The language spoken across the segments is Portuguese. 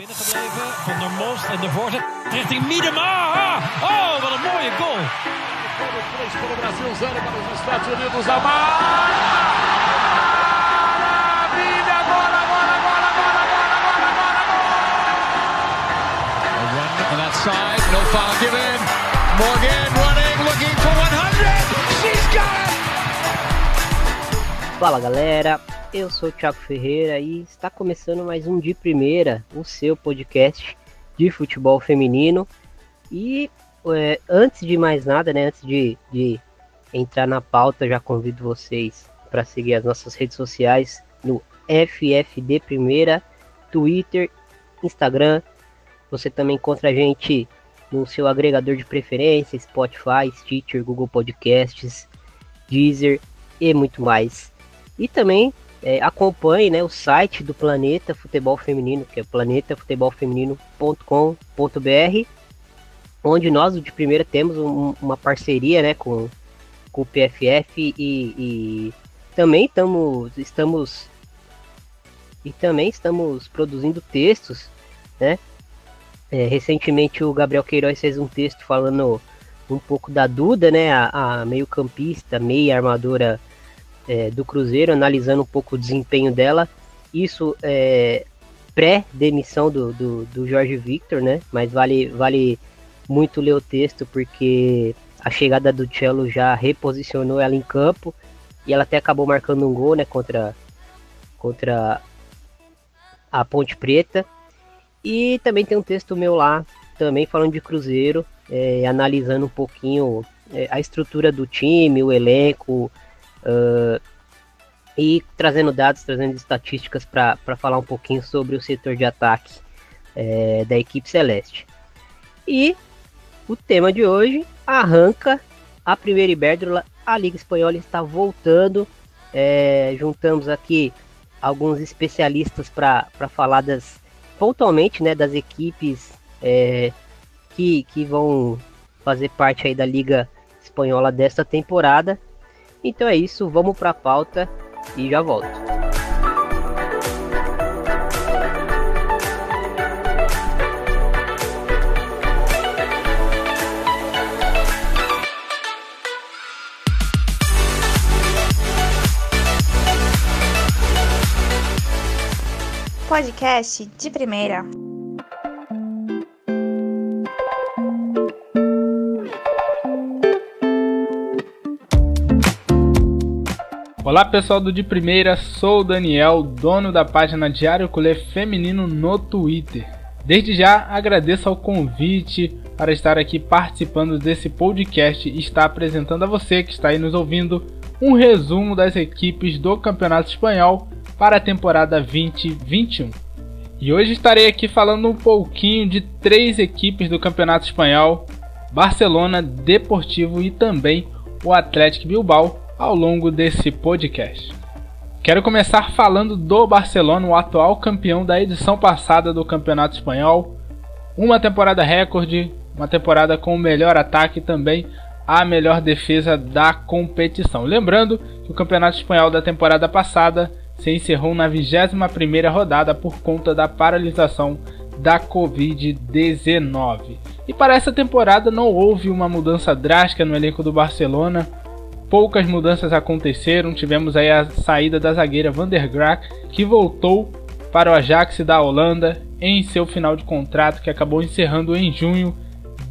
binnengebleven. Van der Most en de voorzet richting Miedema. Oh, wat een mooie goal. Brasil, zero para os Estados Unidos. Amar! Maravilha! Agora, agora, agora, agora, agora, agora, agora! A run on that side, no foul given. Morgan running, looking for 100. She's got it! Fala galera, eu sou o Thiago Ferreira e está começando mais um De Primeira, o seu podcast de futebol feminino. E é, antes de mais nada, né, antes de, de entrar na pauta, já convido vocês para seguir as nossas redes sociais no FFD Primeira, Twitter, Instagram. Você também encontra a gente no seu agregador de preferência, Spotify, Stitcher, Google Podcasts, Deezer e muito mais. E também é, acompanhe né, o site do Planeta Futebol Feminino, que é planetafutebol.feminino.com.br onde nós de primeira temos um, uma parceria né, com, com o PFF e, e também tamo, estamos e também estamos produzindo textos, né? É, recentemente o Gabriel Queiroz fez um texto falando um pouco da Duda, né? A, a meio-campista, meia armadora é, do Cruzeiro, analisando um pouco o desempenho dela. Isso é pré-demissão do, do, do Jorge Victor, né? Mas vale, vale muito ler o texto porque a chegada do Cello já reposicionou ela em campo e ela até acabou marcando um gol, né, contra contra a Ponte Preta. E também tem um texto meu lá, também falando de Cruzeiro, é, analisando um pouquinho é, a estrutura do time, o elenco, uh, e trazendo dados, trazendo estatísticas para falar um pouquinho sobre o setor de ataque é, da equipe celeste. E o tema de hoje arranca a primeira Iberdrola, a Liga Espanhola está voltando. É, juntamos aqui alguns especialistas para falar das, pontualmente né, das equipes é, que, que vão fazer parte aí da Liga Espanhola desta temporada. Então é isso, vamos para a pauta e já volto. Podcast de primeira. Olá pessoal do De Primeira, sou o Daniel, dono da página Diário Colher Feminino no Twitter. Desde já agradeço ao convite para estar aqui participando desse podcast e estar apresentando a você que está aí nos ouvindo um resumo das equipes do Campeonato Espanhol para a temporada 2021. E hoje estarei aqui falando um pouquinho de três equipes do Campeonato Espanhol: Barcelona, Deportivo e também o Atlético Bilbao ao longo desse podcast. Quero começar falando do Barcelona, o atual campeão da edição passada do Campeonato Espanhol. Uma temporada recorde, uma temporada com o melhor ataque e também a melhor defesa da competição. Lembrando que o Campeonato Espanhol da temporada passada se encerrou na 21ª rodada por conta da paralisação da Covid-19. E para essa temporada não houve uma mudança drástica no elenco do Barcelona. Poucas mudanças aconteceram, tivemos aí a saída da zagueira Van der Graak, que voltou para o Ajax da Holanda em seu final de contrato que acabou encerrando em junho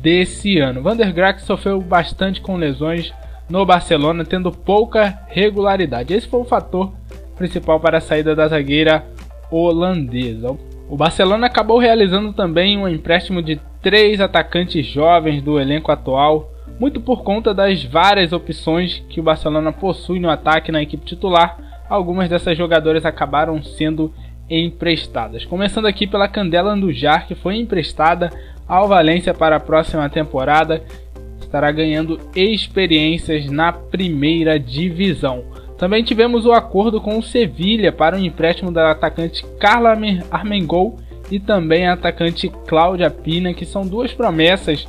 desse ano. Van der Graak sofreu bastante com lesões no Barcelona, tendo pouca regularidade. Esse foi o fator principal para a saída da zagueira holandesa. O Barcelona acabou realizando também um empréstimo de três atacantes jovens do elenco atual, muito por conta das várias opções que o Barcelona possui no ataque na equipe titular. Algumas dessas jogadoras acabaram sendo emprestadas. Começando aqui pela Candela Andujar, que foi emprestada ao Valência para a próxima temporada, estará ganhando experiências na primeira divisão. Também tivemos o acordo com o Sevilha para o empréstimo da atacante Carla Armengol e também a atacante Cláudia Pina, que são duas promessas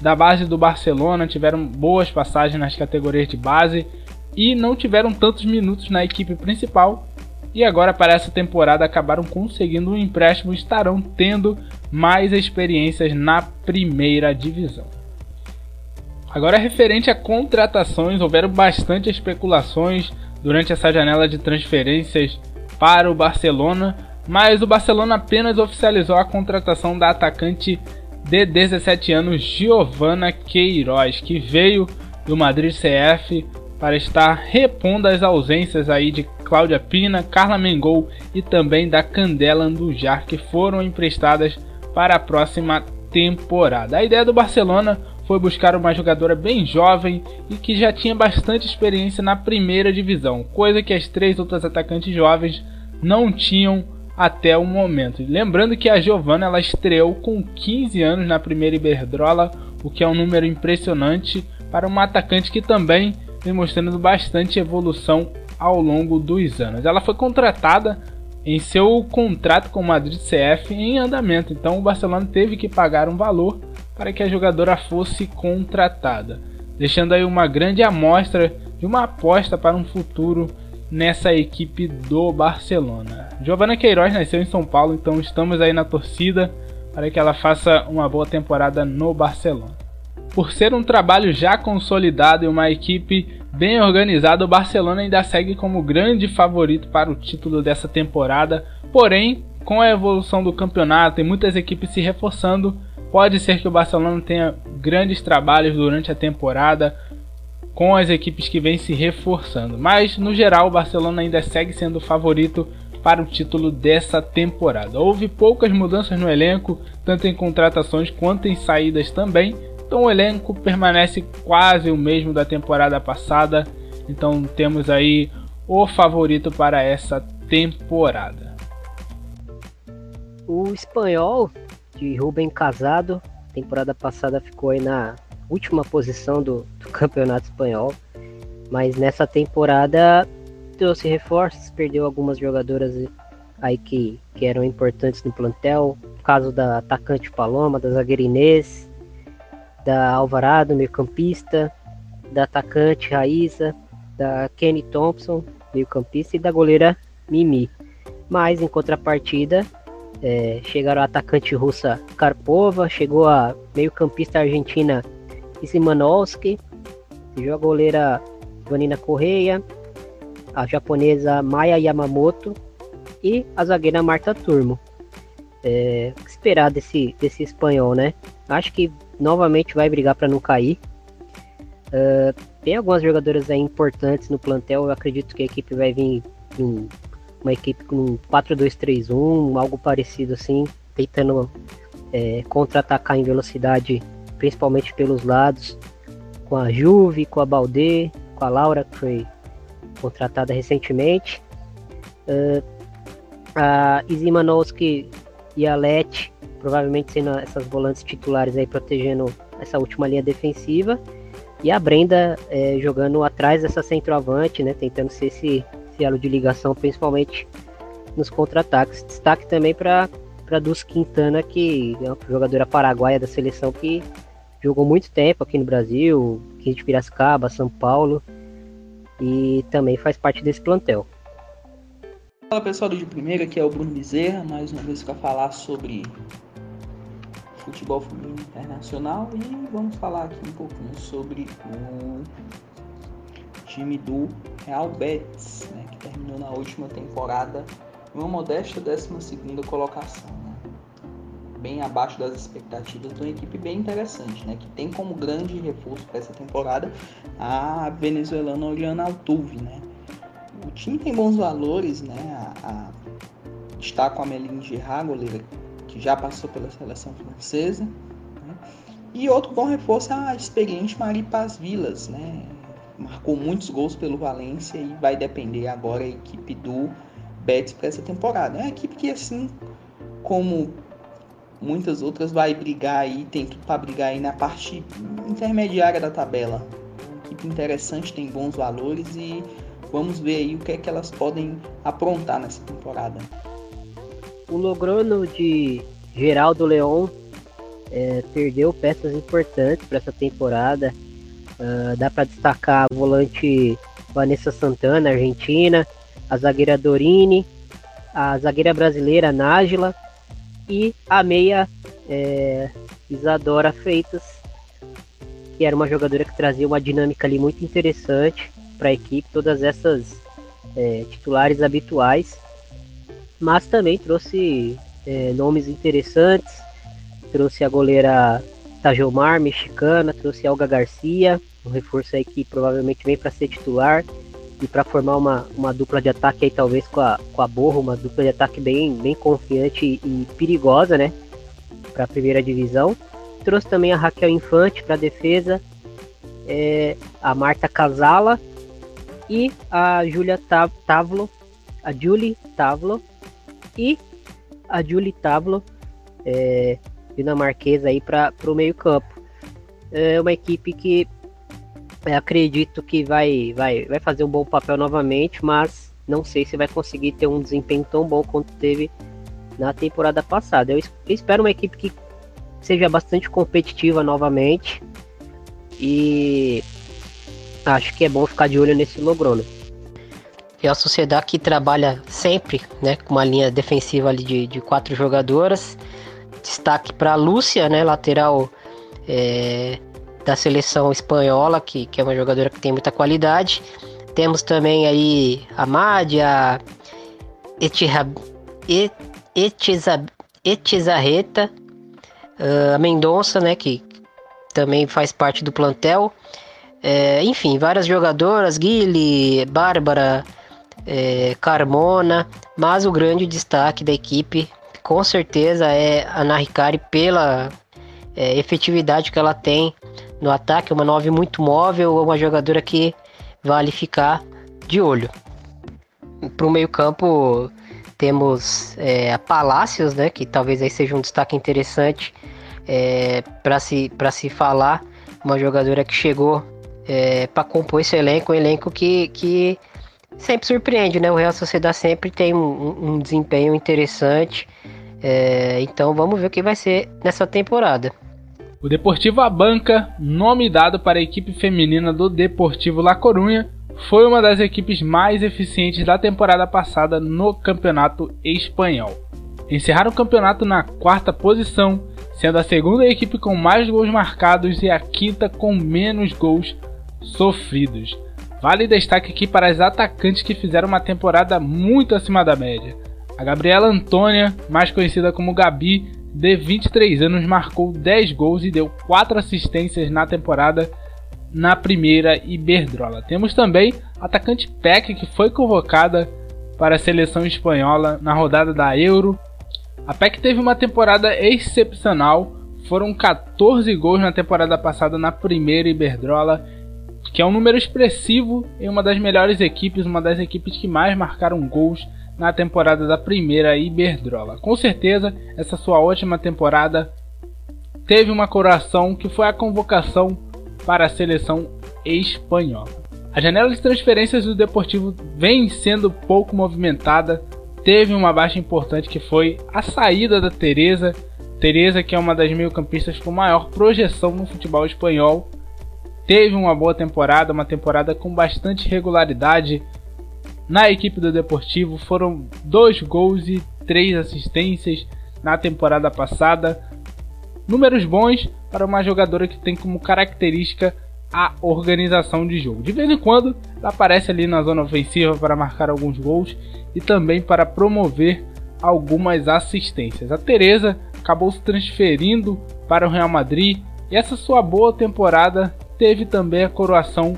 da base do Barcelona, tiveram boas passagens nas categorias de base e não tiveram tantos minutos na equipe principal, e agora para essa temporada acabaram conseguindo um empréstimo e estarão tendo mais experiências na primeira divisão. Agora referente a contratações, houveram bastante especulações durante essa janela de transferências para o Barcelona, mas o Barcelona apenas oficializou a contratação da atacante de 17 anos Giovanna Queiroz, que veio do Madrid CF para estar repondo as ausências aí de Cláudia Pina, Carla Mengol e também da Candela Andujar, que foram emprestadas para a próxima temporada. A ideia do Barcelona foi buscar uma jogadora bem jovem e que já tinha bastante experiência na primeira divisão, coisa que as três outras atacantes jovens não tinham até o momento. Lembrando que a Giovanna ela estreou com 15 anos na primeira Iberdrola, o que é um número impressionante para uma atacante que também vem mostrando bastante evolução ao longo dos anos. Ela foi contratada em seu contrato com o Madrid CF em andamento, então o Barcelona teve que pagar um valor para que a jogadora fosse contratada, deixando aí uma grande amostra de uma aposta para um futuro nessa equipe do Barcelona. Giovanna Queiroz nasceu em São Paulo, então estamos aí na torcida para que ela faça uma boa temporada no Barcelona. Por ser um trabalho já consolidado e uma equipe bem organizada, o Barcelona ainda segue como grande favorito para o título dessa temporada. Porém, com a evolução do campeonato e muitas equipes se reforçando, pode ser que o Barcelona tenha grandes trabalhos durante a temporada com as equipes que vêm se reforçando. Mas no geral, o Barcelona ainda segue sendo o favorito para o título dessa temporada. Houve poucas mudanças no elenco, tanto em contratações quanto em saídas também, então o elenco permanece quase o mesmo da temporada passada. Então temos aí o favorito para essa temporada. O espanhol de Rubem Casado, temporada passada ficou aí na última posição do, do campeonato espanhol, mas nessa temporada trouxe reforços, perdeu algumas jogadoras aí que, que eram importantes no plantel, no caso da atacante Paloma, da zagueira Inês, da Alvarado, meio campista, da atacante Raíza, da Kenny Thompson, meio campista, e da goleira Mimi. Mas em contrapartida, é, chegaram a atacante russa Karpova, chegou a meio campista argentina Isimanowski, a goleira Vanina Correia, a japonesa Maya Yamamoto e a zagueira Marta Turmo. É, esperar desse, desse espanhol, né? Acho que novamente vai brigar para não cair. Uh, tem algumas jogadoras aí importantes no plantel. Eu acredito que a equipe vai vir uma equipe com 4-2-3-1, algo parecido assim, tentando é, contra-atacar em velocidade, principalmente pelos lados, com a Juve, com a Baldê, com a Laura, que foi contratada recentemente. Uh, a Izimanowski e a Leti provavelmente sendo essas volantes titulares aí protegendo essa última linha defensiva. E a Brenda é, jogando atrás dessa centroavante, né? Tentando ser esse, esse elo de ligação, principalmente nos contra-ataques. Destaque também para para Dus Quintana, que é uma jogadora paraguaia da seleção que jogou muito tempo aqui no Brasil, aqui de Piracicaba, São Paulo, e também faz parte desse plantel. Fala pessoal do de primeira, aqui é o Bruno Bezerra, mais uma vez para falar sobre futebol feminino internacional e vamos falar aqui um pouquinho sobre o time do Real Betis, né, que terminou na última temporada em uma modesta 12 colocação, né, bem abaixo das expectativas de uma equipe bem interessante, né, que tem como grande reforço para essa temporada a venezuelana Oriana Altuve, né. O time tem bons valores, né, a, a destaca a Meline Gerard, goleira que já passou pela seleção francesa. Né? E outro bom reforço é a experiente Marie Paz Vilas, né? Marcou muitos gols pelo Valência e vai depender agora a equipe do Betis para essa temporada. É uma equipe que, assim como muitas outras, vai brigar aí, tem tudo para brigar aí na parte intermediária da tabela. Equipe interessante, tem bons valores e vamos ver aí o que é que elas podem aprontar nessa temporada. O Logrono de Geraldo Leon é, perdeu peças importantes para essa temporada. Uh, dá para destacar a volante Vanessa Santana, argentina, a zagueira Dorini, a zagueira brasileira Nájila e a meia é, Isadora Freitas, que era uma jogadora que trazia uma dinâmica ali muito interessante para a equipe, todas essas é, titulares habituais, mas também trouxe é, nomes interessantes, trouxe a goleira Tajomar, mexicana, trouxe a Olga Garcia, um reforço aí que provavelmente vem para ser titular e para formar uma, uma dupla de ataque aí talvez com a, com a Borro, uma dupla de ataque bem, bem confiante e perigosa, né? Para a primeira divisão. Trouxe também a Raquel Infante para defesa, é, a Marta Casala e a Julia Tavlo, a Julie Tavlo e a Julie Tavlo, é, dinamarquesa aí para o meio campo. É uma equipe que acredito que vai, vai, vai fazer um bom papel novamente, mas não sei se vai conseguir ter um desempenho tão bom quanto teve na temporada passada. Eu espero uma equipe que seja bastante competitiva novamente e acho que é bom ficar de olho nesse Logrona. É a sociedade que trabalha sempre né, com uma linha defensiva ali de, de quatro jogadoras. Destaque para a Lúcia, né, lateral é, da seleção espanhola, que, que é uma jogadora que tem muita qualidade. Temos também aí a Mádia, Etizarreta, a Mendonça, né, que também faz parte do plantel. É, enfim, várias jogadoras, Guile, Bárbara, é, Carmona, mas o grande destaque da equipe com certeza é a Naricari pela é, efetividade que ela tem no ataque, uma 9 muito móvel, uma jogadora que vale ficar de olho. Para o meio-campo temos é, a Palácios, né, que talvez aí seja um destaque interessante é, para se, se falar. Uma jogadora que chegou é, para compor esse elenco, um elenco que, que sempre surpreende, né? O Real Sociedade sempre tem um, um desempenho interessante. É, então vamos ver o que vai ser nessa temporada. O Deportivo Abanca, nome dado para a equipe feminina do Deportivo La Corunha, foi uma das equipes mais eficientes da temporada passada no Campeonato Espanhol. Encerraram o campeonato na quarta posição, sendo a segunda equipe com mais gols marcados e a quinta com menos gols sofridos. Vale destaque aqui para as atacantes que fizeram uma temporada muito acima da média. A Gabriela Antônia, mais conhecida como Gabi, de 23 anos, marcou 10 gols e deu 4 assistências na temporada na primeira Iberdrola. Temos também atacante Peck, que foi convocada para a seleção espanhola na rodada da Euro. A Peck teve uma temporada excepcional, foram 14 gols na temporada passada na primeira Iberdrola, que é um número expressivo em uma das melhores equipes, uma das equipes que mais marcaram gols na temporada da primeira Iberdrola. Com certeza, essa sua última temporada teve uma coração que foi a convocação para a seleção espanhola. A janela de transferências do Deportivo vem sendo pouco movimentada. Teve uma baixa importante que foi a saída da Teresa. Teresa, que é uma das meio-campistas com maior projeção no futebol espanhol, teve uma boa temporada, uma temporada com bastante regularidade, na equipe do Deportivo foram dois gols e três assistências na temporada passada. Números bons para uma jogadora que tem como característica a organização de jogo. De vez em quando ela aparece ali na zona ofensiva para marcar alguns gols e também para promover algumas assistências. A Teresa acabou se transferindo para o Real Madrid e essa sua boa temporada teve também a coroação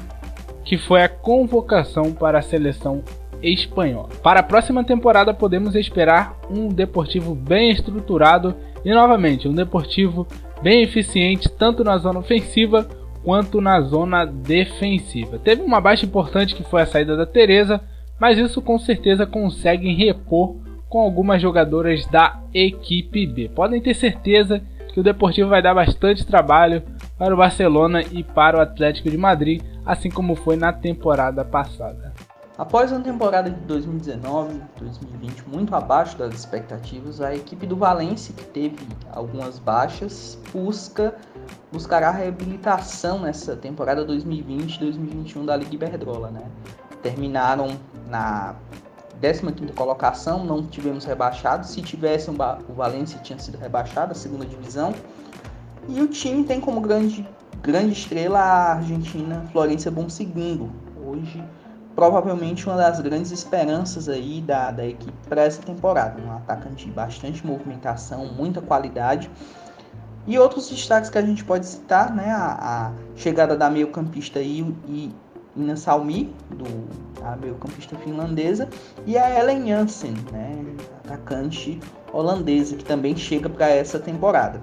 que foi a convocação para a seleção espanhola. Para a próxima temporada podemos esperar um Deportivo bem estruturado e novamente um Deportivo bem eficiente tanto na zona ofensiva quanto na zona defensiva. Teve uma baixa importante que foi a saída da Teresa, mas isso com certeza conseguem repor com algumas jogadoras da equipe B. Podem ter certeza que o Deportivo vai dar bastante trabalho para o Barcelona e para o Atlético de Madrid, assim como foi na temporada passada. Após uma temporada de 2019-2020 muito abaixo das expectativas, a equipe do Valência, que teve algumas baixas, busca buscará reabilitação nessa temporada 2020-2021 da Liga Iberdrola, né? Terminaram na 15 colocação, não tivemos rebaixados. Se tivesse, o Valência tinha sido rebaixado, a segunda divisão. E o time tem como grande, grande estrela a Argentina Florência Bom Segundo. Hoje, provavelmente uma das grandes esperanças aí da, da equipe para essa temporada. Um atacante de bastante movimentação, muita qualidade. E outros destaques que a gente pode citar, né? A, a chegada da meio-campista e, e Ina Salmi, do, a meio-campista finlandesa, e a Ellen Jansen, né? Atacante holandesa, que também chega para essa temporada.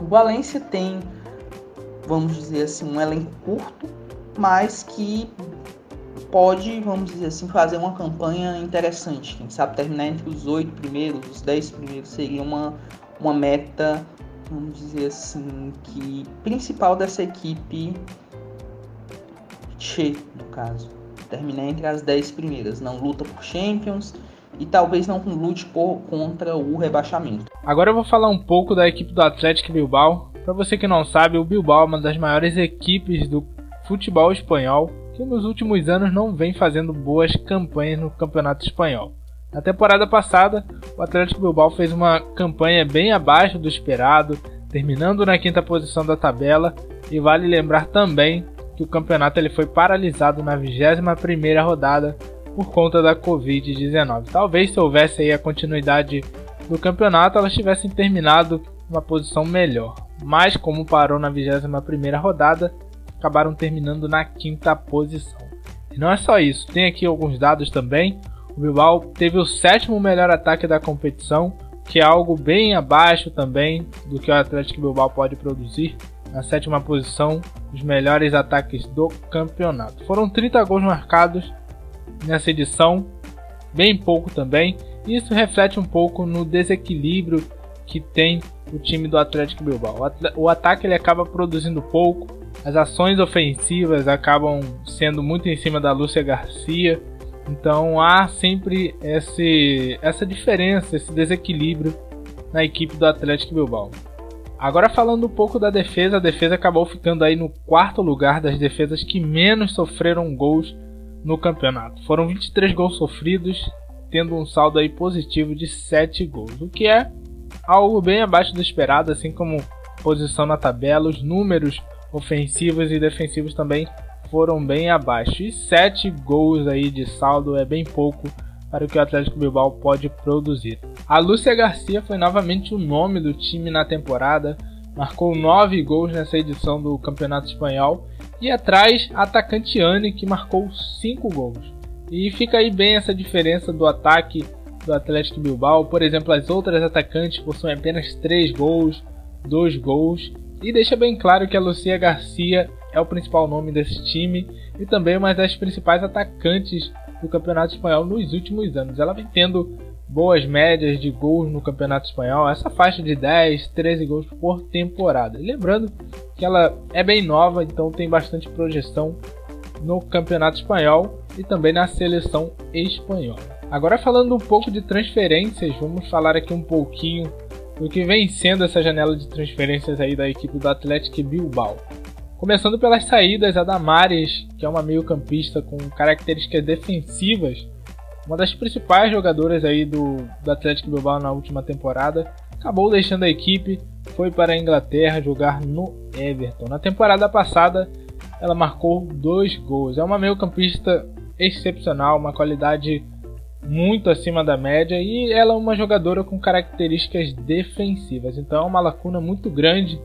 O Valência tem, vamos dizer assim, um elenco curto, mas que pode, vamos dizer assim, fazer uma campanha interessante. Quem sabe terminar entre os oito primeiros, os dez primeiros seria uma, uma meta, vamos dizer assim, que principal dessa equipe Che, no caso. Terminar entre as dez primeiras. Não luta por Champions, e talvez não lute por, contra o rebaixamento. Agora eu vou falar um pouco da equipe do Atlético Bilbao. Para você que não sabe, o Bilbao é uma das maiores equipes do futebol espanhol que nos últimos anos não vem fazendo boas campanhas no Campeonato Espanhol. Na temporada passada, o Atlético Bilbao fez uma campanha bem abaixo do esperado, terminando na quinta posição da tabela, e vale lembrar também que o campeonato ele foi paralisado na 21ª rodada por conta da Covid-19. Talvez se houvesse aí a continuidade do campeonato, elas tivessem terminado uma posição melhor. Mas como parou na 21ª rodada, acabaram terminando na quinta posição. E não é só isso, tem aqui alguns dados também. O Bilbao teve o sétimo melhor ataque da competição, que é algo bem abaixo também do que o Atlético Bilbao pode produzir. Na sétima posição, os melhores ataques do campeonato. Foram 30 gols marcados nessa edição, bem pouco também. Isso reflete um pouco no desequilíbrio que tem o time do Atlético Bilbao. O ataque ele acaba produzindo pouco, as ações ofensivas acabam sendo muito em cima da Lúcia Garcia. Então há sempre esse, essa diferença, esse desequilíbrio na equipe do Atlético Bilbao. Agora falando um pouco da defesa, a defesa acabou ficando aí no quarto lugar das defesas que menos sofreram gols no campeonato. Foram 23 gols sofridos, tendo um saldo aí positivo de 7 gols, o que é algo bem abaixo do esperado, assim como posição na tabela, os números ofensivos e defensivos também foram bem abaixo. E 7 gols aí de saldo é bem pouco para o que o Atlético Bilbao pode produzir. A Lúcia Garcia foi novamente o nome do time na temporada, marcou 9 gols nessa edição do Campeonato Espanhol e atrás, a atacante Anne, que marcou 5 gols. E fica aí bem essa diferença do ataque do Atlético Bilbao. Por exemplo, as outras atacantes possuem apenas 3 gols, 2 gols. E deixa bem claro que a Lucia Garcia é o principal nome desse time e também uma das principais atacantes do Campeonato Espanhol nos últimos anos. Ela vem tendo boas médias de gols no Campeonato Espanhol, essa faixa de 10, 13 gols por temporada. Lembrando que ela é bem nova, então tem bastante projeção no Campeonato Espanhol e também na seleção espanhola. Agora falando um pouco de transferências, vamos falar aqui um pouquinho do que vem sendo essa janela de transferências aí da equipe do Atlético Bilbao. Começando pelas saídas, a Damares, que é uma meio-campista com características defensivas, uma das principais jogadoras aí do, do Atlético Bilbao na última temporada, acabou deixando a equipe, foi para a Inglaterra jogar no Everton. Na temporada passada, ela marcou dois gols. É uma meio-campista excepcional, uma qualidade muito acima da média e ela é uma jogadora com características defensivas. Então é uma lacuna muito grande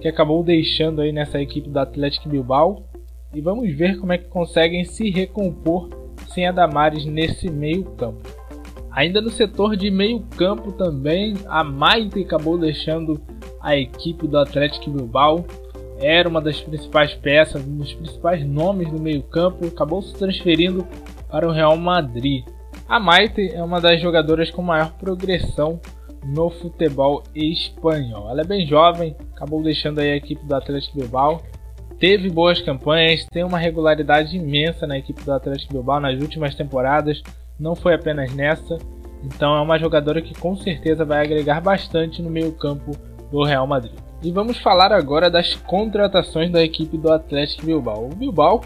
que acabou deixando aí nessa equipe do Atlético Bilbao. E vamos ver como é que conseguem se recompor sem a Damares nesse meio campo. Ainda no setor de meio campo também, a Maite acabou deixando a equipe do Atlético Bilbao. Era uma das principais peças, um dos principais nomes do meio campo, acabou se transferindo para o Real Madrid. A Maite é uma das jogadoras com maior progressão no futebol espanhol. Ela é bem jovem, acabou deixando a equipe do Atlético Bilbao teve boas campanhas, tem uma regularidade imensa na equipe do Atlético Bilbao nas últimas temporadas, não foi apenas nessa. Então é uma jogadora que com certeza vai agregar bastante no meio-campo do Real Madrid. E vamos falar agora das contratações da equipe do Atlético Bilbao. O Bilbao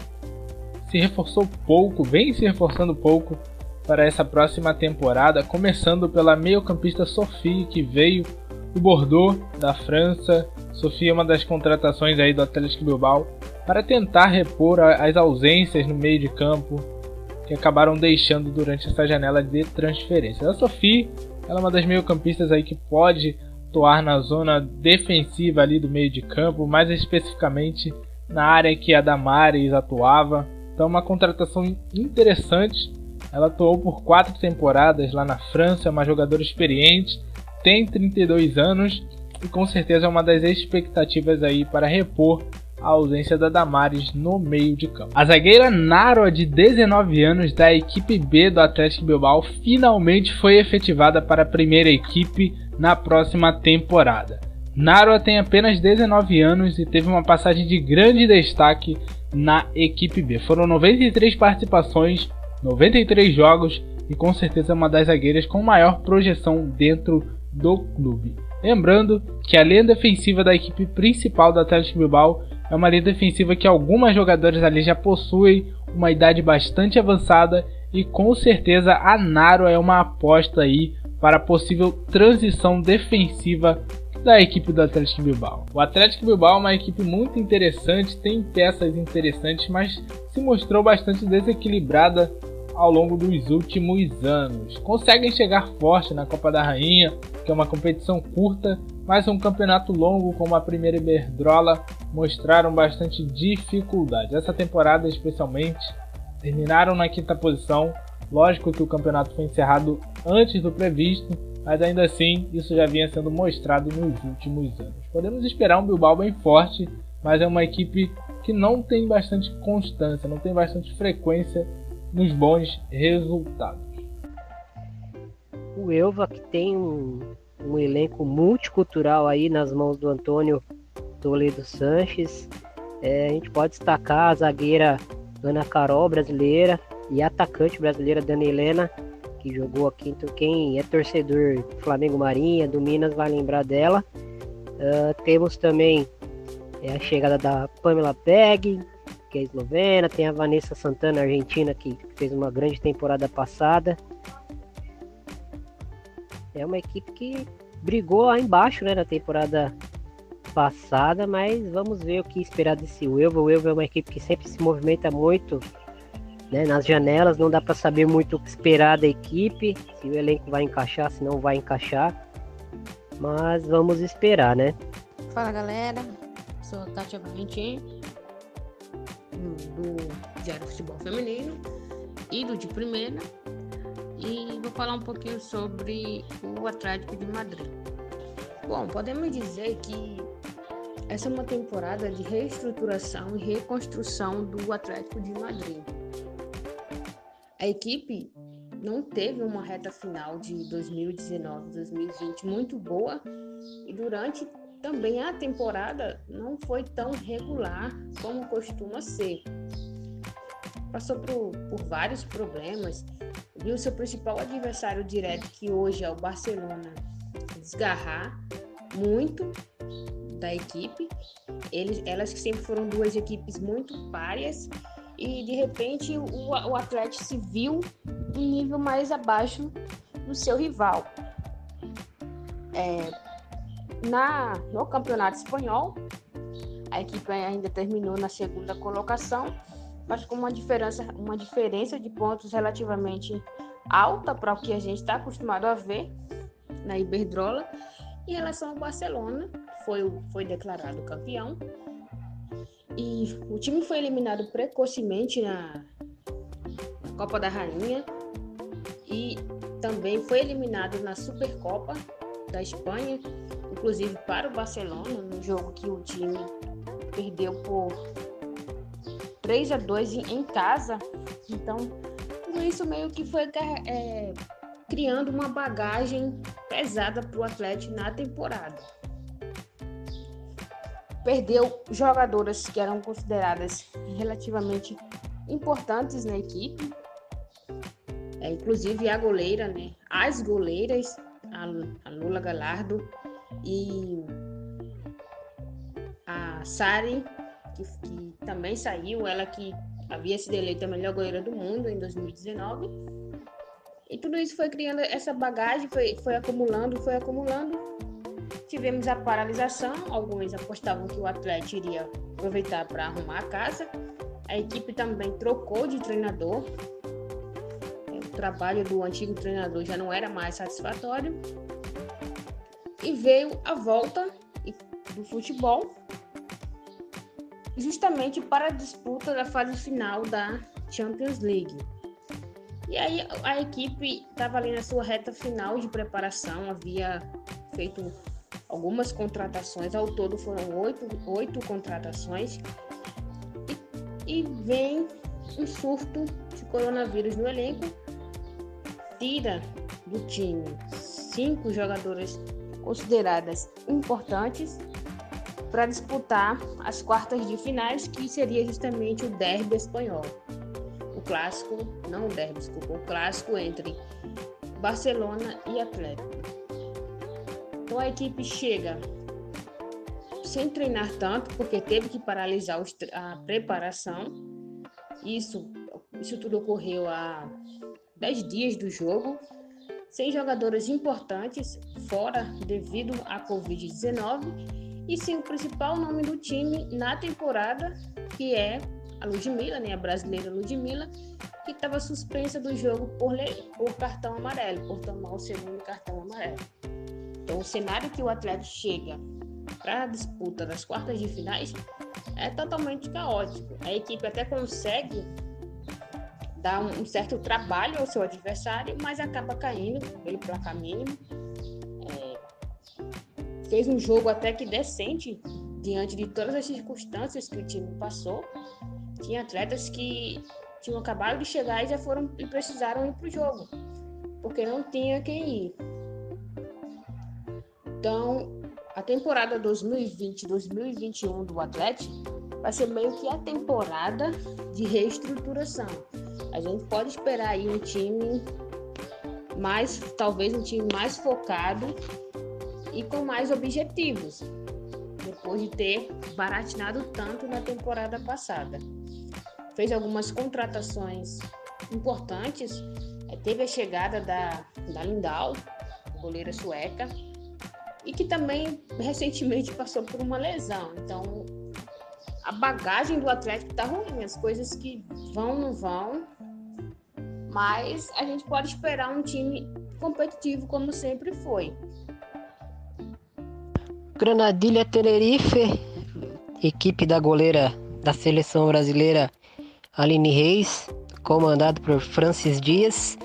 se reforçou pouco, vem se reforçando pouco para essa próxima temporada, começando pela meio-campista Sophie, que veio do Bordeaux, da França. Sophie é uma das contratações aí do Atlético Bilbao para tentar repor as ausências no meio de campo que acabaram deixando durante essa janela de transferência. A Sophie ela é uma das meio-campistas aí que pode atuar na zona defensiva ali do meio de campo, mais especificamente na área que a Damares atuava. Então, uma contratação interessante ela atuou por quatro temporadas lá na França, é uma jogadora experiente, tem 32 anos e com certeza é uma das expectativas aí para repor a ausência da Damares no meio de campo. A zagueira Naro, de 19 anos, da equipe B do Atlético Bilbao, finalmente foi efetivada para a primeira equipe na próxima temporada. Naro tem apenas 19 anos e teve uma passagem de grande destaque na equipe B. Foram 93 participações 93 jogos e com certeza uma das zagueiras com maior projeção dentro do clube. Lembrando que a linha defensiva da equipe principal do Atlético Bilbao é uma linha defensiva que algumas jogadoras ali já possuem uma idade bastante avançada e com certeza a Naro é uma aposta aí para a possível transição defensiva da equipe do Atlético Bilbao. O Atlético Bilbao é uma equipe muito interessante, tem peças interessantes, mas se mostrou bastante desequilibrada ao longo dos últimos anos. Conseguem chegar forte na Copa da Rainha, que é uma competição curta, mas um campeonato longo como a primeira Iberdrola mostraram bastante dificuldade. Essa temporada especialmente terminaram na quinta posição. Lógico que o campeonato foi encerrado antes do previsto, mas ainda assim isso já vinha sendo mostrado nos últimos anos. Podemos esperar um Bilbao bem forte, mas é uma equipe que não tem bastante constância, não tem bastante frequência nos bons resultados. O Elva que tem um, um elenco multicultural aí nas mãos do Antônio Toledo Sanches. É, a gente pode destacar a zagueira Ana Carol brasileira e a atacante brasileira Dana Helena, que jogou aqui. Então, quem é torcedor do Flamengo Marinha, do Minas, vai lembrar dela. Uh, temos também é, a chegada da Pamela Peg, que é eslovena, tem a Vanessa Santana, argentina, que fez uma grande temporada passada. É uma equipe que brigou lá embaixo né, na temporada passada, mas vamos ver o que esperar desse Uelva. O Uelva é uma equipe que sempre se movimenta muito né, nas janelas, não dá para saber muito o que esperar da equipe, se o elenco vai encaixar, se não vai encaixar. Mas vamos esperar, né? Fala galera, sou a Kátia Valentim do Diário Futebol Feminino e do de primeira. E vou falar um pouquinho sobre o Atlético de Madrid. Bom, podemos dizer que essa é uma temporada de reestruturação e reconstrução do Atlético de Madrid. A equipe não teve uma reta final de 2019-2020 muito boa e durante também a temporada não foi tão regular como costuma ser. Passou por, por vários problemas, viu seu principal adversário direto, que hoje é o Barcelona, desgarrar muito da equipe. Eles, elas sempre foram duas equipes muito párias e de repente o, o Atlético se viu um nível mais abaixo do seu rival. É, na, no Campeonato Espanhol, a equipe ainda terminou na segunda colocação, mas com uma diferença, uma diferença de pontos relativamente alta para o que a gente está acostumado a ver na Iberdrola. Em relação ao Barcelona, foi, foi declarado campeão. E o time foi eliminado precocemente na, na Copa da Rainha e também foi eliminado na Supercopa da Espanha inclusive para o Barcelona, no jogo que o time perdeu por 3 a 2 em casa. Então, tudo isso meio que foi é, criando uma bagagem pesada para o Atlético na temporada. Perdeu jogadoras que eram consideradas relativamente importantes na equipe, é, inclusive a goleira, né? As goleiras, a, a Lula Galardo e a Sari, que, que também saiu, ela que havia sido eleita a melhor goleira do mundo em 2019. E tudo isso foi criando essa bagagem, foi, foi acumulando, foi acumulando. Tivemos a paralisação, alguns apostavam que o atleta iria aproveitar para arrumar a casa. A equipe também trocou de treinador. O trabalho do antigo treinador já não era mais satisfatório. E veio a volta do futebol, justamente para a disputa da fase final da Champions League. E aí a equipe estava ali na sua reta final de preparação, havia feito algumas contratações, ao todo foram oito, oito contratações, e, e vem um surto de coronavírus no elenco, tira do time cinco jogadoras consideradas importantes para disputar as quartas de finais, que seria justamente o derby espanhol. O clássico, não o derby, desculpa, o clássico entre Barcelona e Atlético. Então a equipe chega sem treinar tanto, porque teve que paralisar a preparação. Isso, isso tudo ocorreu há 10 dias do jogo, sem jogadores importantes fora devido à Covid-19 e sim o principal nome do time na temporada, que é a Ludmilla, né, a brasileira Ludmilla, que estava suspensa do jogo por, por cartão amarelo, por tomar o segundo cartão amarelo. Então, o cenário que o atleta chega para a disputa das quartas de finais é totalmente caótico. A equipe até consegue dar um certo trabalho ao seu adversário, mas acaba caindo pelo placar mínimo fez um jogo até que decente diante de todas as circunstâncias que o time passou. Tinha atletas que tinham acabado de chegar e já foram e precisaram ir para o jogo, porque não tinha quem ir. Então, a temporada 2020-2021 do Atlético vai ser meio que a temporada de reestruturação. A gente pode esperar aí um time mais, talvez um time mais focado e com mais objetivos, depois de ter baratinado tanto na temporada passada. Fez algumas contratações importantes, é, teve a chegada da, da Lindau, goleira sueca, e que também recentemente passou por uma lesão. Então, a bagagem do Atlético está ruim, as coisas que vão não vão, mas a gente pode esperar um time competitivo como sempre foi. Granadilha Tenerife, equipe da goleira da seleção brasileira Aline Reis, comandado por Francis Dias.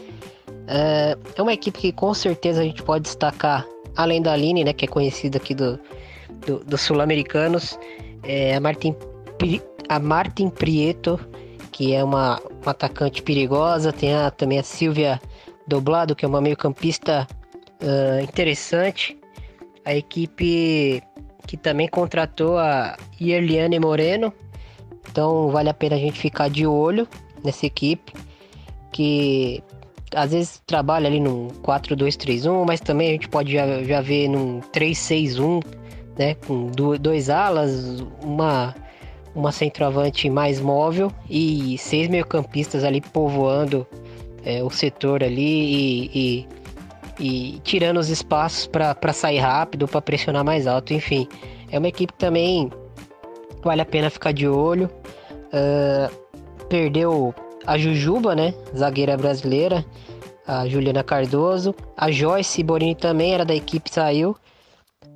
É, é uma equipe que com certeza a gente pode destacar, além da Aline, né, que é conhecida aqui do, do, dos sul-americanos, é a Martin, a Martin Prieto, que é uma, uma atacante perigosa, tem a, também a Silvia Doblado, que é uma meio-campista uh, interessante a equipe que também contratou a Yerliane Moreno. Então vale a pena a gente ficar de olho nessa equipe que às vezes trabalha ali num 4-2-3-1, mas também a gente pode já, já ver num 3-6-1, né, com dois alas, uma uma centroavante mais móvel e seis meio-campistas ali povoando é, o setor ali e, e e tirando os espaços para sair rápido, para pressionar mais alto, enfim. É uma equipe que também vale a pena ficar de olho. Uh, perdeu a Jujuba, né? Zagueira brasileira, a Juliana Cardoso. A Joyce Borini também era da equipe, saiu.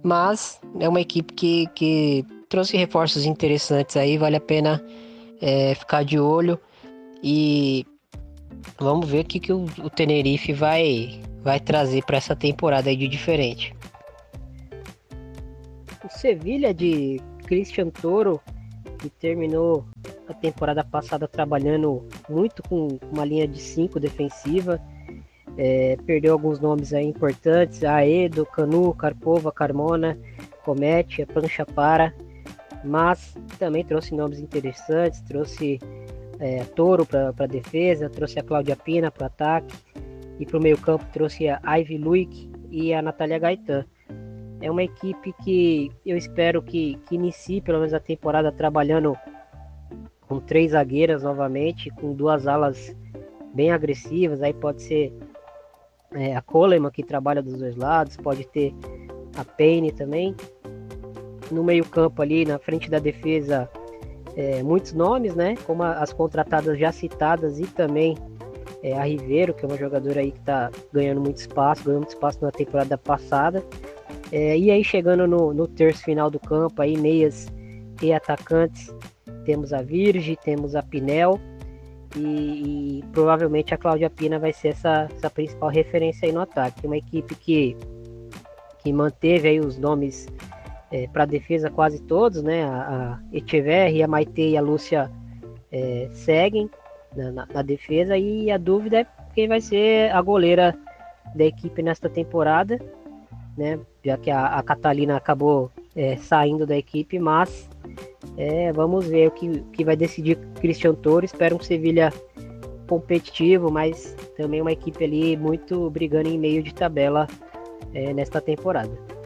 Mas é uma equipe que, que trouxe reforços interessantes aí, vale a pena é, ficar de olho. E vamos ver o que, que o, o Tenerife vai, vai trazer para essa temporada aí de diferente. O Sevilha de Christian Toro, que terminou a temporada passada trabalhando muito com uma linha de 5 defensiva, é, perdeu alguns nomes aí importantes, Aedo, Canu, Carpova, Carmona, Comete, a Plancha Para, mas também trouxe nomes interessantes, trouxe é, Toro para defesa, trouxe a Cláudia Pina para ataque, e para o meio-campo trouxe a Ivy Luick e a Natália Gaetan. É uma equipe que eu espero que, que inicie pelo menos a temporada trabalhando com três zagueiras novamente, com duas alas bem agressivas. Aí pode ser é, a Coleman, que trabalha dos dois lados, pode ter a Payne também. No meio-campo ali, na frente da defesa, é, muitos nomes, né? Como as contratadas já citadas e também é, a Ribeiro, que é uma jogadora aí que está ganhando muito espaço, ganhando muito espaço na temporada passada. É, e aí chegando no, no terço final do campo, aí meias e atacantes, temos a Virgem, temos a Pinel e, e, provavelmente a Cláudia Pina vai ser essa, essa principal referência aí no ataque. Uma equipe que, que manteve aí os nomes é, para defesa quase todos, né? A, a Echeverri, a Maite e a Lúcia é, seguem na, na, na, defesa e a dúvida é quem vai ser a goleira da equipe nesta temporada, né? Já que a, a Catalina acabou é, saindo da equipe, mas é, vamos ver o que, que vai decidir Christian Toro. Espero um Sevilha competitivo, mas também uma equipe ali muito brigando em meio de tabela é, nesta temporada.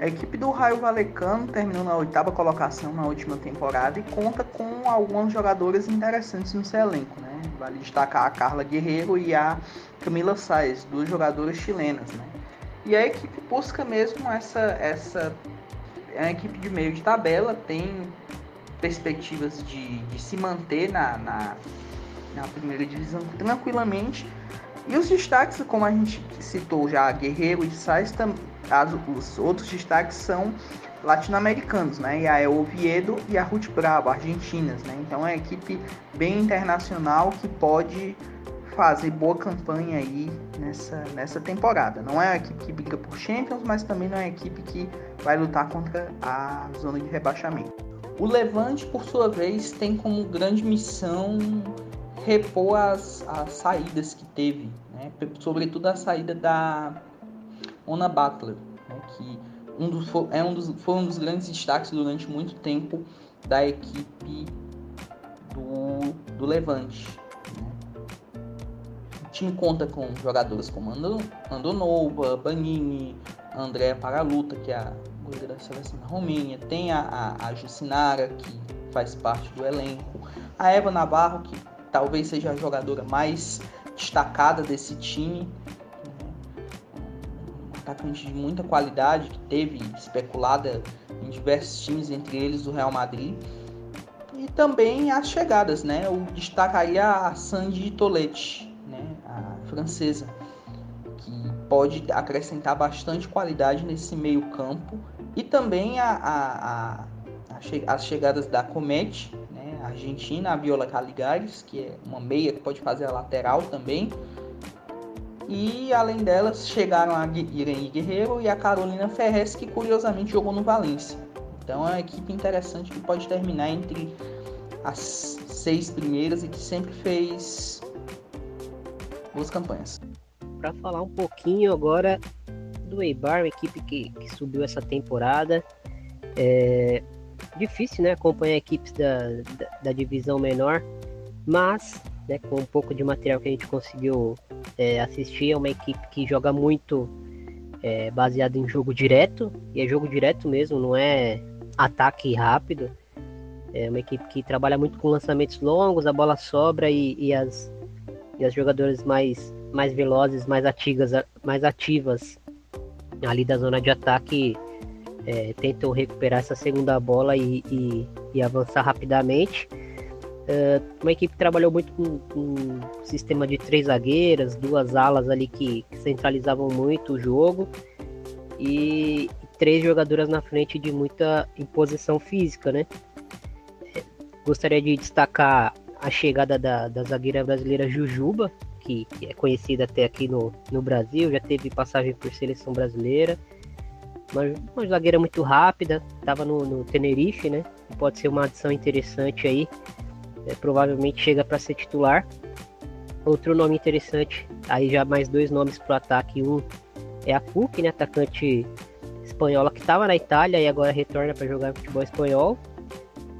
A equipe do Raio Valecano terminou na oitava colocação na última temporada e conta com alguns jogadores interessantes no seu elenco. Né? Vale destacar a Carla Guerreiro e a Camila Saez, duas jogadoras chilenas. Né? E a equipe busca mesmo essa, essa é uma equipe de meio de tabela, tem perspectivas de, de se manter na, na, na, primeira divisão tranquilamente. E os destaques, como a gente citou já, Guerreiro e Sais, as, os outros destaques são latino-americanos, né? E a Oviedo e a Ruth Bravo, argentinas, né? Então é uma equipe bem internacional que pode fazer boa campanha aí nessa, nessa temporada. Não é uma equipe que briga por Champions, mas também não é uma equipe que vai lutar contra a zona de rebaixamento. O Levante, por sua vez, tem como grande missão repor as, as saídas que teve, né? sobretudo a saída da Ona Butler, né? que um dos, é um dos, foi um dos grandes destaques durante muito tempo da equipe do, do Levante. Né? O time conta com jogadores como Andonova, Banini, André Paraluta, que é a goleira da seleção da Romênia, tem a, a, a Jucinara, que faz parte do elenco, a Eva Navarro, que talvez seja a jogadora mais destacada desse time, atacante de muita qualidade, que teve especulada em diversos times, entre eles o Real Madrid. E também as chegadas, né? Eu destacaria a Sandy Toletti, né? a francesa, que pode acrescentar bastante qualidade nesse meio campo e também a, a, a, as chegadas da Comete, né, a Argentina, a Viola Caligares, que é uma meia que pode fazer a lateral também. E além delas, chegaram a Irene Guerreiro e a Carolina Ferrez, que curiosamente jogou no Valência. Então é uma equipe interessante que pode terminar entre as seis primeiras e que sempre fez boas campanhas. Para falar um pouquinho agora do Eibar, uma equipe que, que subiu essa temporada. É difícil, né, acompanhar equipes da, da, da divisão menor, mas, né, com um pouco de material que a gente conseguiu é, assistir, é uma equipe que joga muito é, baseado em jogo direto, e é jogo direto mesmo, não é ataque rápido. É uma equipe que trabalha muito com lançamentos longos, a bola sobra e, e as, e as jogadoras mais, mais velozes, mais ativas, mais ativas ali da zona de ataque é, tentam recuperar essa segunda bola e, e, e avançar rapidamente. É, uma equipe que trabalhou muito com, com um sistema de três zagueiras, duas alas ali que, que centralizavam muito o jogo e três jogadoras na frente de muita imposição física, né? Gostaria de destacar a chegada da, da zagueira brasileira Jujuba, que, que é conhecida até aqui no, no Brasil, já teve passagem por seleção brasileira. Uma, uma zagueira muito rápida, estava no, no, Tenerife, né? Pode ser uma adição interessante aí. É, provavelmente chega para ser titular. Outro nome interessante, aí já mais dois nomes para o ataque. Um é a Cook, né? Atacante espanhola que estava na Itália e agora retorna para jogar futebol espanhol.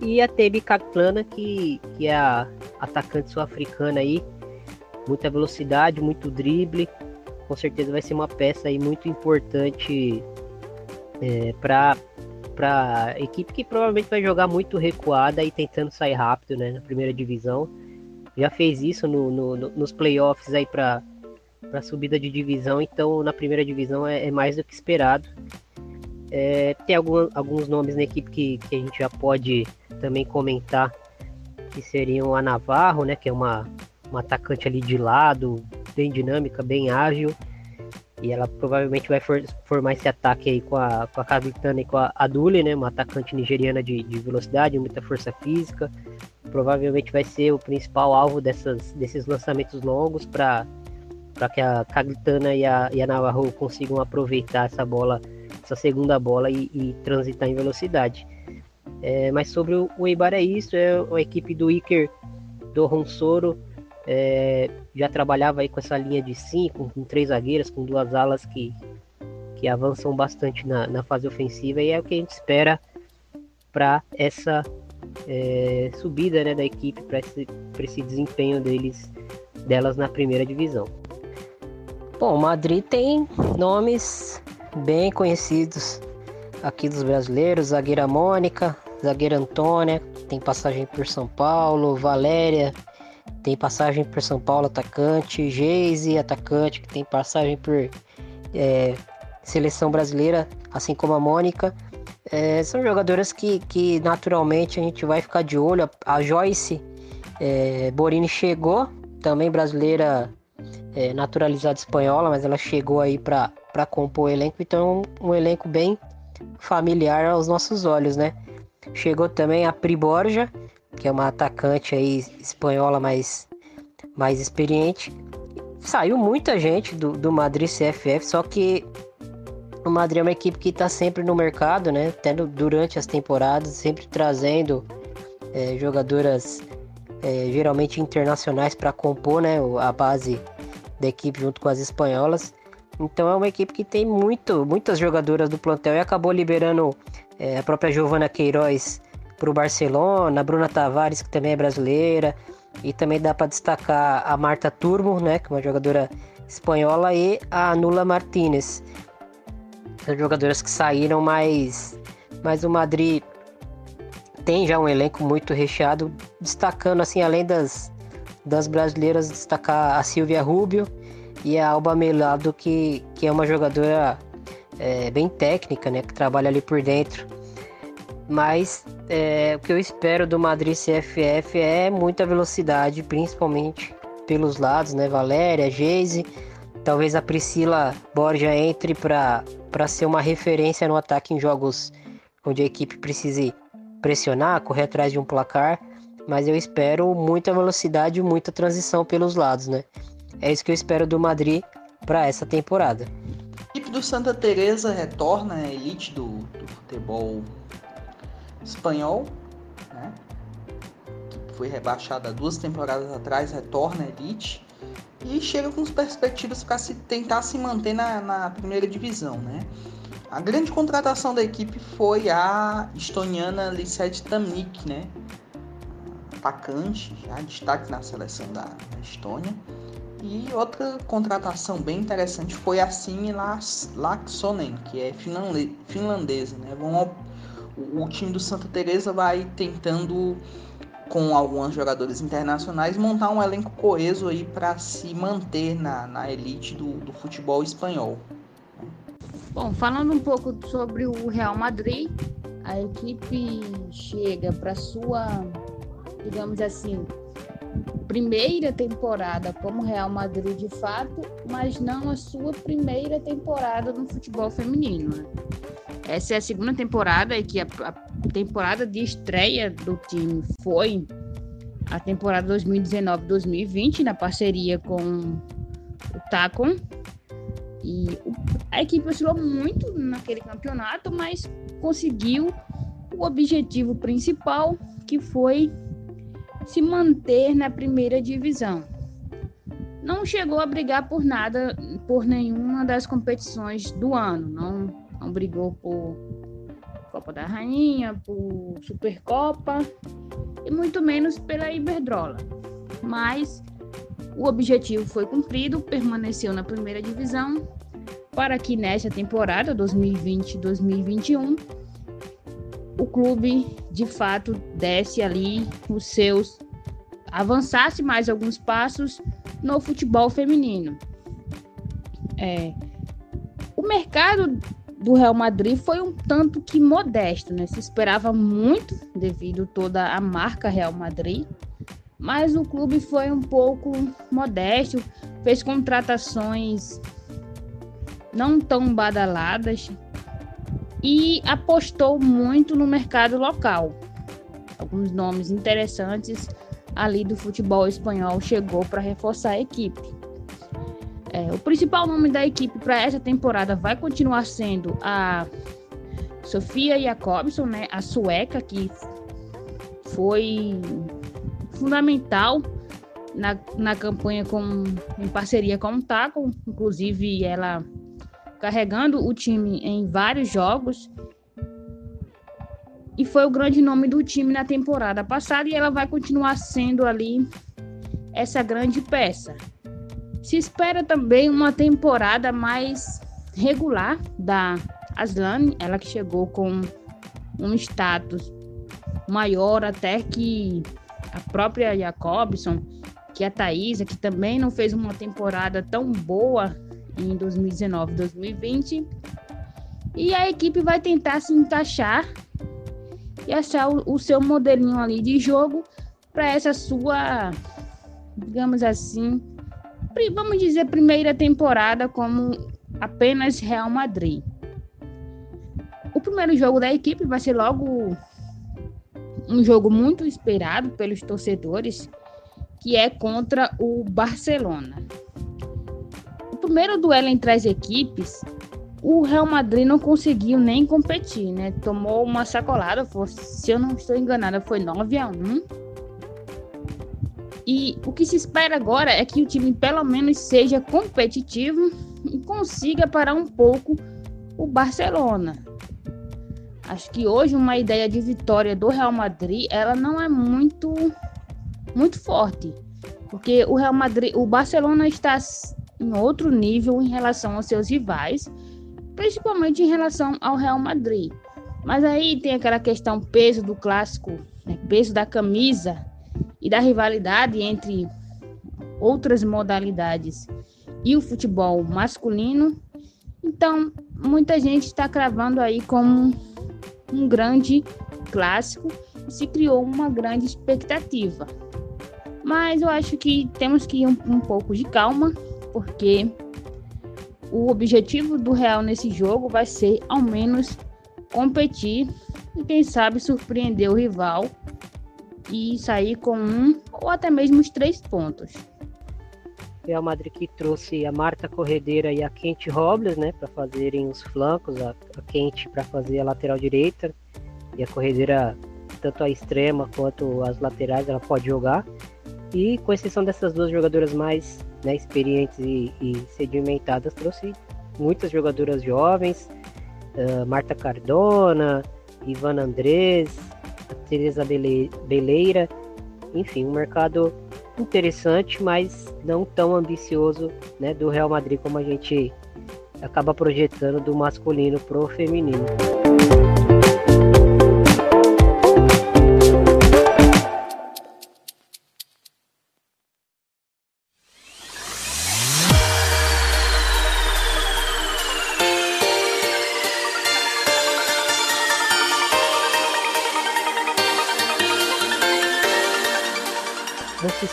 E a Tebi Kaklana, que, que é a atacante sul-africana aí, muita velocidade, muito drible. Com certeza vai ser uma peça aí muito importante é, para para equipe que provavelmente vai jogar muito recuada e tentando sair rápido, né, na primeira divisão. Já fez isso no, no, no, nos playoffs aí para para subida de divisão, então na primeira divisão é, é mais do que esperado. É, tem algum, alguns nomes na equipe que, que a gente já pode também comentar, que seriam a Navarro, né, que é uma, uma atacante ali de lado, bem dinâmica, bem ágil, e ela provavelmente vai for, formar esse ataque aí com a, com a Capitana e com a Adule, né, uma atacante nigeriana de, de velocidade, muita força física, provavelmente vai ser o principal alvo dessas, desses lançamentos longos para que a Caglitana e a, e a Navarro consigam aproveitar essa bola, essa segunda bola e, e transitar em velocidade. É, mas sobre o, o Eibar é isso, é a equipe do Iker do Ronsoro é, já trabalhava aí com essa linha de cinco, com três zagueiras, com duas alas que, que avançam bastante na, na fase ofensiva e é o que a gente espera para essa é, subida né, da equipe, para esse, esse desempenho deles delas na primeira divisão. Bom, Madrid tem nomes bem conhecidos aqui dos brasileiros, zagueira Mônica, zagueira Antônia, tem passagem por São Paulo, Valéria, tem passagem por São Paulo, atacante, Geise, atacante, que tem passagem por é, seleção brasileira, assim como a Mônica. É, são jogadoras que, que naturalmente a gente vai ficar de olho. A Joyce é, Borini chegou, também brasileira é, naturalizada espanhola, mas ela chegou aí para compor o elenco, então um elenco bem familiar aos nossos olhos, né? Chegou também a Priborja, que é uma atacante aí espanhola mais, mais experiente. Saiu muita gente do, do Madrid CFF, só que o Madrid é uma equipe que está sempre no mercado, né? Tendo durante as temporadas, sempre trazendo é, jogadoras é, geralmente internacionais para compor né, a base da equipe junto com as espanholas. Então é uma equipe que tem muito, muitas jogadoras do plantel e acabou liberando é, a própria Giovana Queiroz para o Barcelona, a Bruna Tavares, que também é brasileira, e também dá para destacar a Marta Turbo, né, que é uma jogadora espanhola, e a Nula Martinez. São jogadoras que saíram, mas, mas o Madrid tem já um elenco muito recheado, destacando assim, além das, das brasileiras, destacar a Silvia Rubio e a Alba Melado, que, que é uma jogadora é, bem técnica, né, que trabalha ali por dentro. Mas é, o que eu espero do Madrid CFF é muita velocidade, principalmente pelos lados, né? Valéria, Geise, talvez a Priscila Borja entre para ser uma referência no ataque em jogos onde a equipe precise pressionar, correr atrás de um placar. Mas eu espero muita velocidade e muita transição pelos lados, né? É isso que eu espero do Madrid para essa temporada. A equipe do Santa Teresa retorna à elite do, do futebol espanhol, né? que foi rebaixada duas temporadas atrás, retorna à elite e chega com perspectivas para se tentar se manter na, na, primeira divisão, né? A grande contratação da equipe foi a estoniana Lisette Tamnik, né? Atacante, já destaque na seleção da, da Estônia. E outra contratação bem interessante foi a Sini Laksonen, que é finlandesa, né? O, time do Santa Teresa vai tentando com alguns jogadores internacionais montar um elenco coeso aí para se manter na, na elite do, do futebol espanhol. Bom, falando um pouco sobre o Real Madrid, a equipe chega para sua, digamos assim, primeira temporada como Real Madrid de fato, mas não a sua primeira temporada no futebol feminino. Essa é a segunda temporada e que a, a temporada de estreia do time foi a temporada 2019-2020 na parceria com o Tacon. E a equipe oscilou muito naquele campeonato, mas conseguiu o objetivo principal, que foi se manter na primeira divisão. Não chegou a brigar por nada, por nenhuma das competições do ano. Não não brigou por Copa da Rainha, por Supercopa e muito menos pela Iberdrola. Mas o objetivo foi cumprido, permaneceu na primeira divisão para que nesta temporada 2020-2021 o clube de fato desse ali os seus avançasse mais alguns passos no futebol feminino. É, o mercado do Real Madrid foi um tanto que modesto, né? Se esperava muito devido toda a marca Real Madrid, mas o clube foi um pouco modesto, fez contratações não tão badaladas e apostou muito no mercado local. Alguns nomes interessantes ali do futebol espanhol chegou para reforçar a equipe. É, o principal nome da equipe para essa temporada vai continuar sendo a Sofia Jacobson, né, a sueca que foi fundamental na, na campanha com, em parceria com o Taco, inclusive ela carregando o time em vários jogos. E foi o grande nome do time na temporada passada e ela vai continuar sendo ali essa grande peça. Se espera também uma temporada mais regular da Aslan, ela que chegou com um status maior até que a própria Jacobson, que a Thaisa, que também não fez uma temporada tão boa em 2019 2020. E a equipe vai tentar se encaixar e achar o, o seu modelinho ali de jogo para essa sua, digamos assim, vamos dizer, primeira temporada como apenas Real Madrid. O primeiro jogo da equipe vai ser logo um jogo muito esperado pelos torcedores, que é contra o Barcelona. O primeiro duelo entre as equipes o Real Madrid não conseguiu nem competir, né? Tomou uma sacolada, se eu não estou enganada, foi 9 a 1. E o que se espera agora é que o time pelo menos seja competitivo e consiga parar um pouco o Barcelona. Acho que hoje uma ideia de vitória do Real Madrid, ela não é muito muito forte, porque o Real Madrid, o Barcelona está em outro nível em relação aos seus rivais principalmente em relação ao Real Madrid. Mas aí tem aquela questão peso do clássico, né? peso da camisa e da rivalidade entre outras modalidades e o futebol masculino. Então, muita gente está cravando aí como um grande clássico e se criou uma grande expectativa. Mas eu acho que temos que ir um, um pouco de calma, porque o objetivo do Real nesse jogo vai ser ao menos competir e quem sabe surpreender o rival e sair com um ou até mesmo os três pontos. Real Madrid que trouxe a Marta Corredeira e a Kent Robles, né, para fazerem os flancos, a, Kent para fazer a lateral direita e a Corredeira tanto a extrema quanto as laterais ela pode jogar. E com exceção dessas duas jogadoras mais né, experientes e, e, sedimentadas, trouxe muitas jogadoras jovens, uh, Marta Cardona, Ivana Andrés, Teresa Bele Beleira, enfim, um mercado interessante, mas não tão ambicioso né, do Real Madrid como a gente acaba projetando do masculino pro feminino.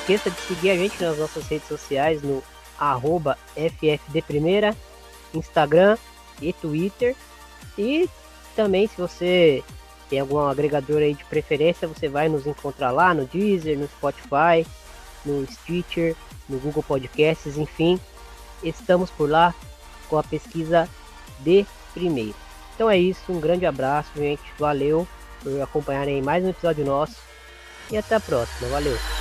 Esqueça de seguir a gente nas nossas redes sociais no arroba FFDPrimeira, Instagram e Twitter. E também se você tem algum agregador aí de preferência, você vai nos encontrar lá no Deezer, no Spotify, no Stitcher, no Google Podcasts, enfim. Estamos por lá com a pesquisa de primeira. Então é isso, um grande abraço, gente. Valeu por acompanharem mais um episódio nosso. E até a próxima. Valeu!